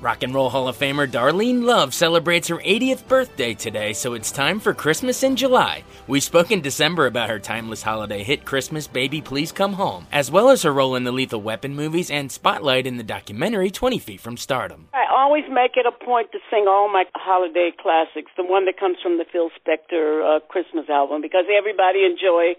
Rock and Roll Hall of Famer Darlene Love celebrates her 80th birthday today, so it's time for Christmas in July. We spoke in December about her timeless holiday hit Christmas Baby Please Come Home, as well as her role in the Lethal Weapon movies and spotlight in the documentary 20 Feet from Stardom. I always make it a point to sing all my holiday classics, the one that comes from the Phil Spector uh, Christmas album, because everybody enjoy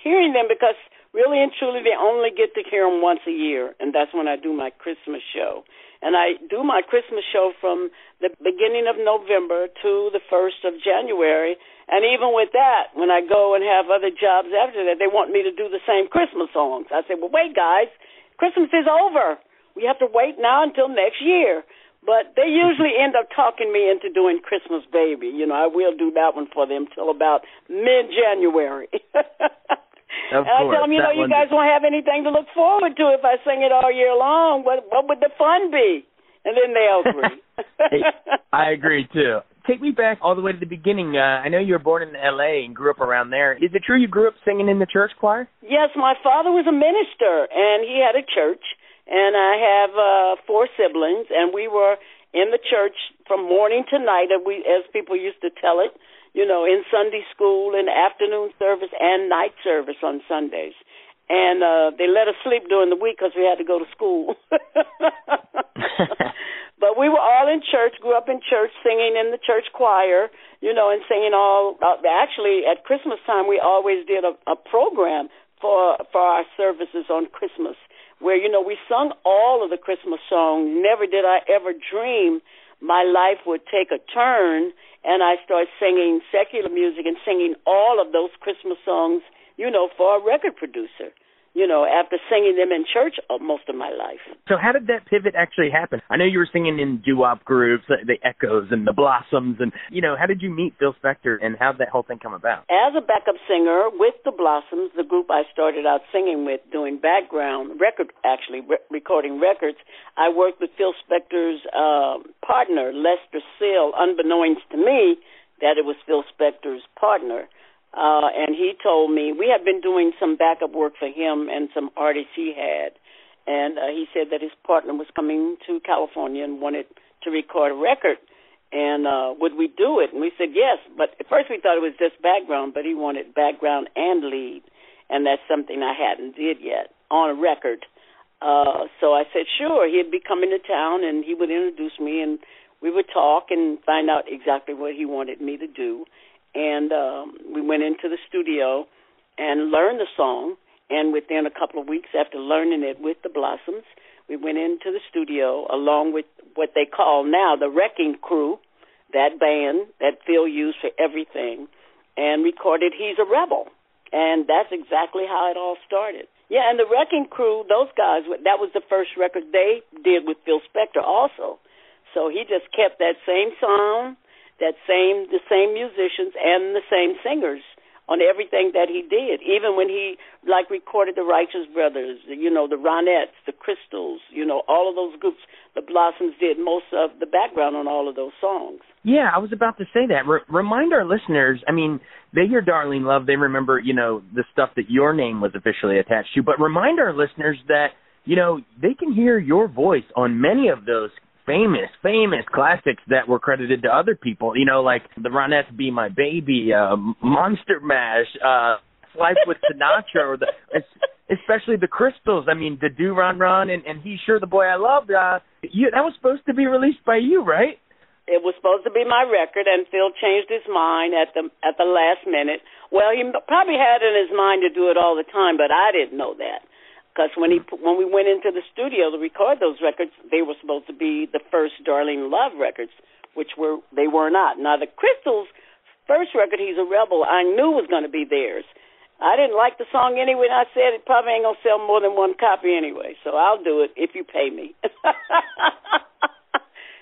hearing them because really and truly they only get to hear them once a year, and that's when I do my Christmas show. And I do my Christmas show from the beginning of November to the 1st of January. And even with that, when I go and have other jobs after that, they want me to do the same Christmas songs. I say, well, wait, guys, Christmas is over. We have to wait now until next year. But they usually end up talking me into doing Christmas Baby. You know, I will do that one for them till about mid January. Of and I course, tell them, you know, you guys won't have anything to look forward to if I sing it all year long. What what would the fun be? And then they'll agree. Hey, I agree too. Take me back all the way to the beginning. Uh, I know you were born in L.A. and grew up around there. Is it true you grew up singing in the church choir? Yes, my father was a minister, and he had a church, and I have uh, four siblings, and we were in the church from morning to night, as we as people used to tell it. You know, in Sunday school, in afternoon service, and night service on Sundays. And uh, they let us sleep during the week because we had to go to school. but we were all in church, grew up in church, singing in the church choir, you know, and singing all. Uh, actually, at Christmas time, we always did a, a program for for our services on Christmas, where you know we sung all of the Christmas songs. Never did I ever dream my life would take a turn, and I started singing secular music and singing all of those Christmas songs, you know, for a record producer. You know, after singing them in church uh, most of my life. So how did that pivot actually happen? I know you were singing in doo-wop groups, uh, the Echoes and the Blossoms, and you know, how did you meet Phil Spector, and how did that whole thing come about? As a backup singer with the Blossoms, the group I started out singing with, doing background record, actually re- recording records, I worked with Phil Spector's um partner, Lester Sill, unbeknownst to me that it was Phil Spector's partner. Uh, and he told me we had been doing some backup work for him and some artists he had, and uh, he said that his partner was coming to California and wanted to record a record. And uh would we do it? And we said yes. But at first we thought it was just background but he wanted background and lead. And that's something i hadn't did yet on a record. Uh so i said sure. He'd be coming to town and he would introduce me and we would talk and find out exactly what he wanted me to do and um we went into the studio and learned the song and within a couple of weeks after learning it with the blossoms we went into the studio along with what they call now the Wrecking Crew, that band that Phil used for everything, and recorded He's a Rebel. And that's exactly how it all started. Yeah, and the Wrecking Crew, those guys, that was the first record they did with Phil Spector also. So he just kept that same sound, that same the same musicians and the same singers on everything that he did. Even when he like recorded the Righteous Brothers, you know, the Ronettes, the Crystals, you know, all of those groups, the Blossoms did most of the background on all of those songs. Yeah, I was about to say that. Re- remind our listeners. I mean, they hear Darlene Love, they remember, you know, the stuff that your name was officially attached to. But remind our listeners that, you know, they can hear your voice on many of those famous, famous classics that were credited to other people. You know, like the Ronettes, "Be My Baby," uh, "Monster Mash," uh, "Life with Sinatra," or the especially the Crystals. I mean, the Do Run Run and, and "He's Sure the Boy I Love." Uh, you, that was supposed to be released by you, right? it was supposed to be my record, and Phil changed his mind at the at the last minute. Well, he probably had in his mind to do it all the time, but I didn't know that because when he when we went into the studio to record those records, they were supposed to be the first Darlene Love records, which were they were not. Now the Crystals' first record, "He's a Rebel," I knew was going to be theirs. I didn't like the song anyway, and I said it probably ain't gonna sell more than one copy anyway, so I'll do it if you pay me.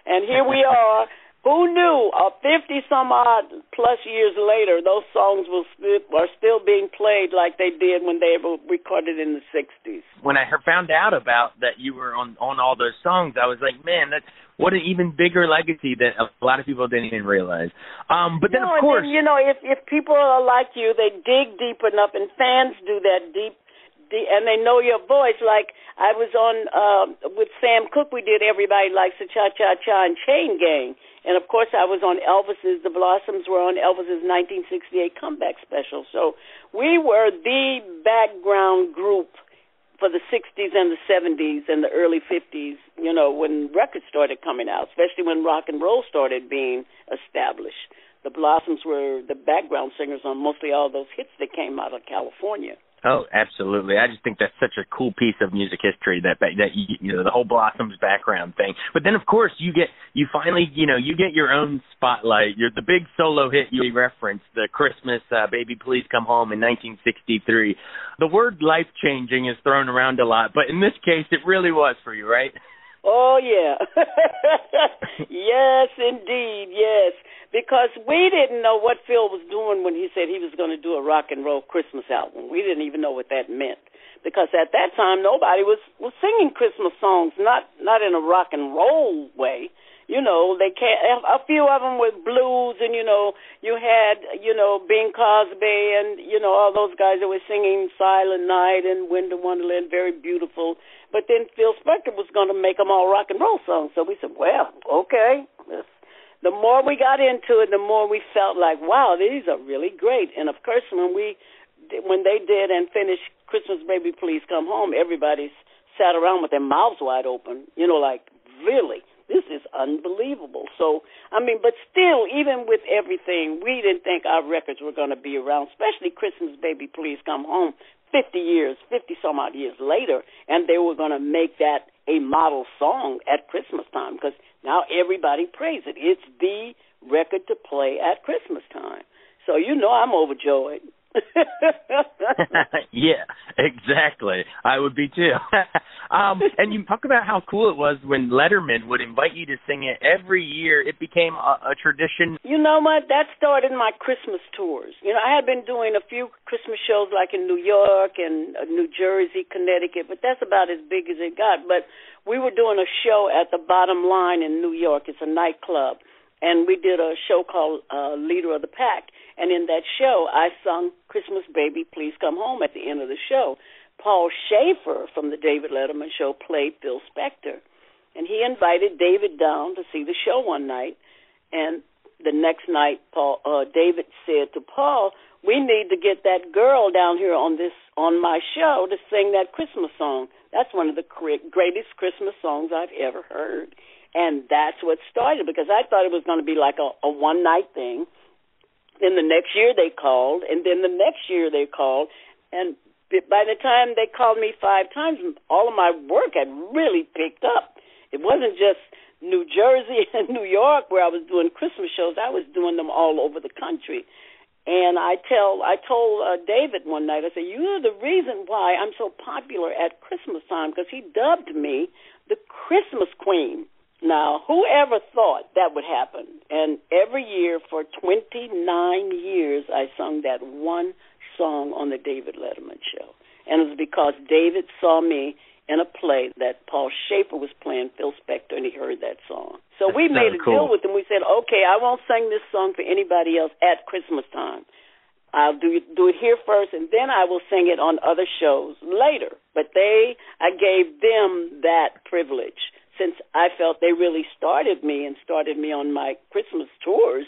And here we are. Who knew? Uh, Fifty some odd plus years later, those songs will st- are still being played like they did when they were recorded in the '60s. When I found out about that you were on on all those songs, I was like, man, that's what an even bigger legacy that a lot of people didn't even realize. Um, but then, no, of course, then, you know, if if people are like you, they dig deep enough, and fans do that deep and they know your voice. Like I was on uh, with Sam Cooke, we did Everybody Likes a Cha Cha Cha and Chain Gang, and of course I was on Elvis's. The Blossoms were on Elvis's 1968 comeback special. So we were the background group for the 60s and the 70s and the early 50s. You know when records started coming out, especially when rock and roll started being established. The Blossoms were the background singers on mostly all those hits that came out of California. Oh, absolutely. I just think that's such a cool piece of music history that that you, know the whole Blossoms background thing. But then of course you get you finally you know you get your own spotlight. You're the big solo hit you referenced, the Christmas uh, "Baby Please Come Home" in 1963. The word life changing is thrown around a lot, but in this case it really was for you, right? Oh yeah. yes, indeed. Yes because we didn't know what Phil was doing when he said he was going to do a rock and roll Christmas album. We didn't even know what that meant because at that time nobody was was singing Christmas songs, not not in a rock and roll way. You know, they can't. A few of them were blues, and you know, you had you know Bing Crosby and you know all those guys that were singing Silent Night and Winter Wonderland, very beautiful. But then Phil Spector was going to make them all rock and roll songs, so we said, well, okay, the more we got into it, the more we felt like, wow, these are really great. And of course, when we when they did and finished Christmas Baby Please Come Home, everybody sat around with their mouths wide open. You know, like really, this is unbelievable. So I mean, but still, even with everything, we didn't think our records were going to be around, especially Christmas Baby Please Come Home. 50 years, 50 some odd years later, and they were going to make that a model song at Christmas time because now everybody prays it. It's the record to play at Christmas time. So you know I'm overjoyed. yeah, exactly. I would be too. um, and you talk about how cool it was when Letterman would invite you to sing it every year. It became a, a tradition. You know what? That started my Christmas tours. You know, I had been doing a few Christmas shows like in New York and uh, New Jersey, Connecticut, but that's about as big as it got. But we were doing a show at the Bottom Line in New York. It's a nightclub, and we did a show called uh, Leader of the Pack. And in that show, I sung "Christmas Baby, Please Come Home" at the end of the show. Paul Shaffer from the David Letterman Show played Phil Spector, and he invited David down to see the show one night. And the next night, Paul uh, David said to Paul, "We need to get that girl down here on this on my show to sing that Christmas song." That's one of the greatest Christmas songs I've ever heard. And that's what started because I thought it was going to be like a, a one night thing. Then the next year they called, and then the next year they called, and by the time they called me five times, all of my work had really picked up. It wasn't just New Jersey and New York where I was doing Christmas shows. I was doing them all over the country. And I tell, I told uh, David one night, I said, "You're the reason why I'm so popular at Christmas time because he dubbed me the Christmas Queen." Now, whoever thought that would happen? And every year for 29 years, I sung that one song on the David Letterman show, and it was because David saw me in a play that Paul Shaffer was playing Phil Spector, and he heard that song. So That's we made a cool. deal with him. We said, okay, I won't sing this song for anybody else at Christmas time. I'll do do it here first, and then I will sing it on other shows later. But they, I gave them that privilege since I felt they really started me and started me on my Christmas tours.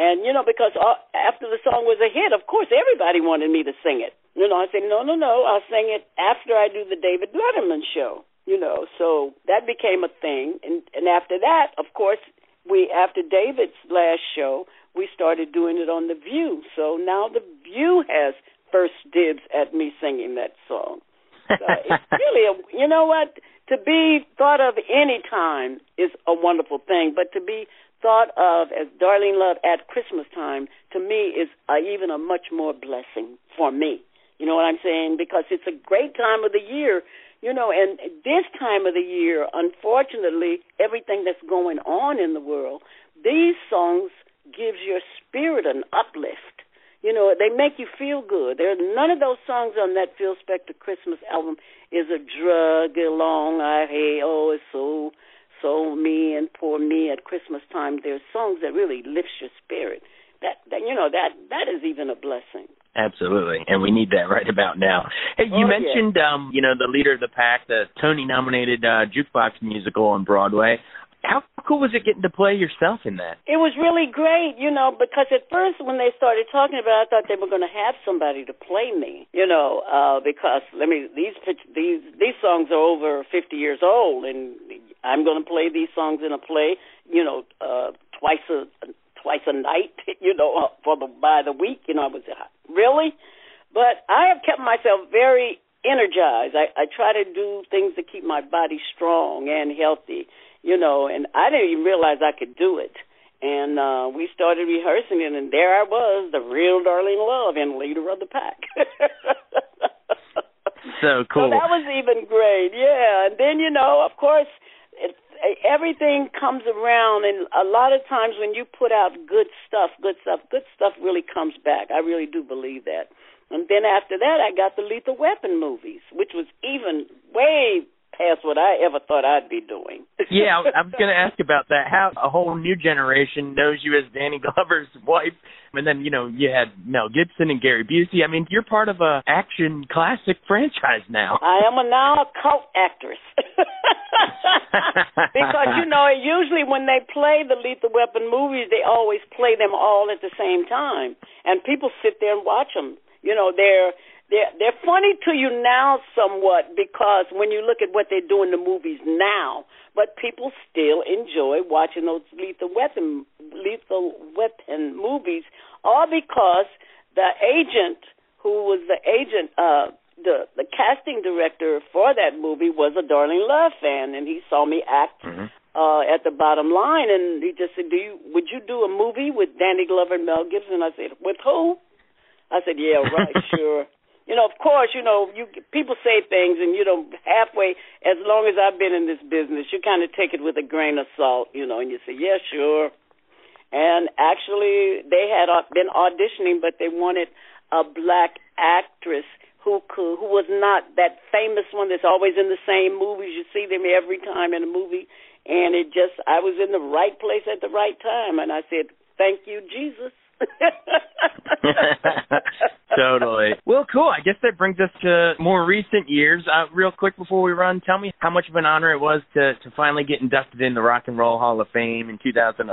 And you know, because all, after the song was a hit, of course everybody wanted me to sing it. You know, I said, no, no, no, I'll sing it after I do the David Letterman show. You know, so that became a thing, and and after that, of course, we after David's last show, we started doing it on the View. So now the View has first dibs at me singing that song. So it's really a, you know what to be thought of any time is a wonderful thing, but to be thought of as Darlene Love at Christmas time to me is uh, even a much more blessing for me. You know what I'm saying? Because it's a great time of the year, you know, and this time of the year, unfortunately, everything that's going on in the world, these songs gives your spirit an uplift. You know, they make you feel good. There none of those songs on that Phil Spector Christmas album is a drug along. I hey, oh, it's so so me and poor me at Christmas time. There's songs that really lifts your spirit. That, that you know that that is even a blessing. Absolutely, and we need that right about now. Hey, you oh, mentioned, yeah. um, you know, the leader of the pack, the Tony-nominated uh, jukebox musical on Broadway. How cool was it getting to play yourself in that? It was really great, you know, because at first when they started talking about it, I thought they were going to have somebody to play me, you know, uh, because let me these these these songs are over 50 years old, and I'm going to play these songs in a play, you know, uh, twice a twice a night, you know, for the by the week, you know. I was really, but I have kept myself very energized. I, I try to do things to keep my body strong and healthy you know, and I didn't even realize I could do it. And uh we started rehearsing it, and there I was, the real Darlene Love and leader of the pack. so cool. So that was even great, yeah. And then you know, of course, everything comes around, and a lot of times when you put out good stuff, good stuff, good stuff really comes back. I really do believe that. And then after that, I got the Lethal Weapon movies, which was even way past what I ever thought I'd be doing. yeah, I was going to ask about that. How a whole new generation knows you as Danny Glover's wife, and then you know you had Mel Gibson and Gary Busey. I mean, you're part of a action classic franchise now. I am a now a cult actress. because you know, usually when they play the Lethal Weapon movies, they always play them all at the same time, and people sit there and watch them. You know, they're they're they're funny to you now somewhat because when you look at what they do in the movies now, but people still enjoy watching those lethal weapon lethal weapon movies, all because the agent who was the agent uh the the casting director for that movie was a Darlene Love fan and he saw me act mm-hmm. uh at the bottom line and he just said, Do you would you do a movie with Danny Glover and Mel Gibson? And I said, With who? I said, Yeah, right, sure you know, of course, you know, you people say things, and you know, halfway. As long as I've been in this business, you kind of take it with a grain of salt, you know, and you say, yeah, sure. And actually, they had been auditioning, but they wanted a black actress who could, who was not that famous one that's always in the same movies. You see them every time in a movie, and it just I was in the right place at the right time, and I said, "Thank you, Jesus." totally. Well, cool. I guess that brings us to more recent years. Uh, real quick before we run, tell me how much of an honor it was to to finally get inducted in the Rock and Roll Hall of Fame in 2011.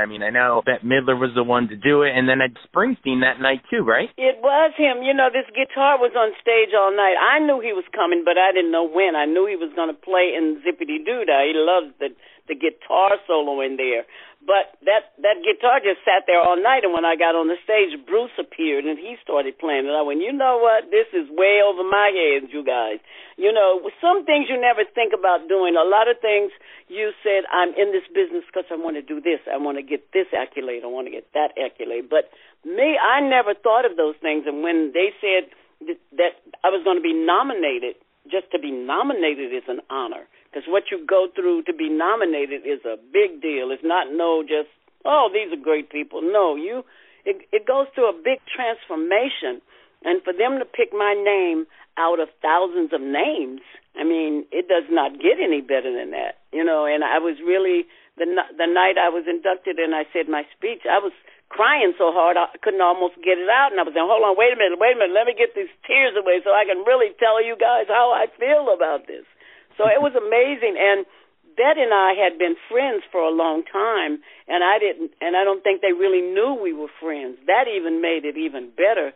I mean, I know Bette Midler was the one to do it, and then at Springsteen that night too, right? It was him. You know, this guitar was on stage all night. I knew he was coming, but I didn't know when. I knew he was going to play in Zip-a-Dee-Doo-Dah. He loves the the guitar solo in there. But that that guitar just sat there all night, and when I got on the stage, Bruce appeared and he started playing it. I went, you know what? This is way over my head, you guys. You know, some things you never think about doing. A lot of things you said, I'm in this business because I want to do this. I want to get this accolade. I want to get that accolade. But me, I never thought of those things. And when they said that I was going to be nominated, just to be nominated is an honor because what you go through to be nominated is a big deal. It's not no just oh these are great people. No, you it it goes through a big transformation, and for them to pick my name out of thousands of names, I mean it does not get any better than that, you know. And I was really the the night I was inducted and I said my speech, I was crying so hard I couldn't almost get it out, and I was saying, hold on, wait a minute, wait a minute, let me get these tears away so I can really tell you guys how I feel about this. So it was amazing, and Bette and I had been friends for a long time, and I didn't, and I don't think they really knew we were friends. That even made it even better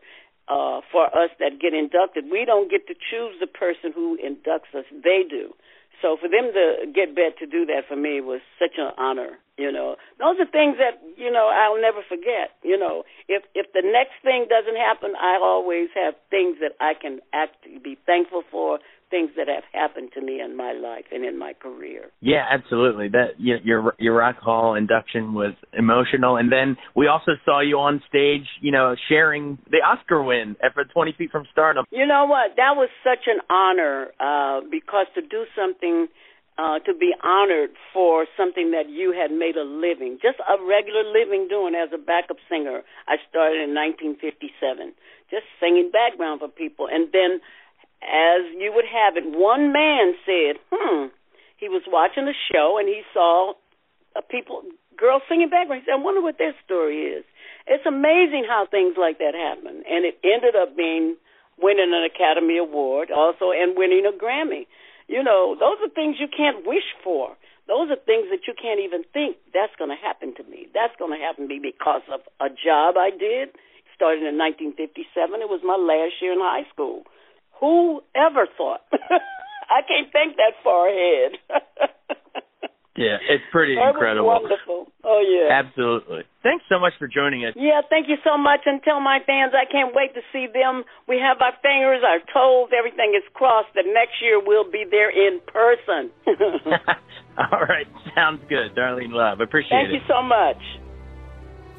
uh, for us that get inducted. We don't get to choose the person who inducts us; they do. So for them to get Bette to do that for me was such an honor. You know, those are things that you know I'll never forget. You know, if if the next thing doesn't happen, I always have things that I can act be thankful for things that have happened to me in my life and in my career. Yeah, absolutely. That your your Rock Hall induction was emotional, and then we also saw you on stage, you know, sharing the Oscar win for Twenty Feet from Stardom. You know what? That was such an honor uh, because to do something. Uh, to be honored for something that you had made a living, just a regular living doing as a backup singer. I started in 1957, just singing background for people, and then as you would have it, one man said, "Hmm." He was watching a show and he saw a people girls singing background. He said, "I wonder what their story is." It's amazing how things like that happen, and it ended up being winning an Academy Award, also and winning a Grammy. You know, those are things you can't wish for. Those are things that you can't even think that's going to happen to me. That's going to happen to me because of a job I did. starting in 1957. It was my last year in high school who ever thought? I can't think that far ahead. yeah, it's pretty that incredible. wonderful. Oh yeah. Absolutely. Thanks so much for joining us. Yeah, thank you so much. And tell my fans I can't wait to see them. We have our fingers, our toes, everything is crossed that next year we'll be there in person. All right, sounds good, Darlene Love. Appreciate thank it. Thank you so much.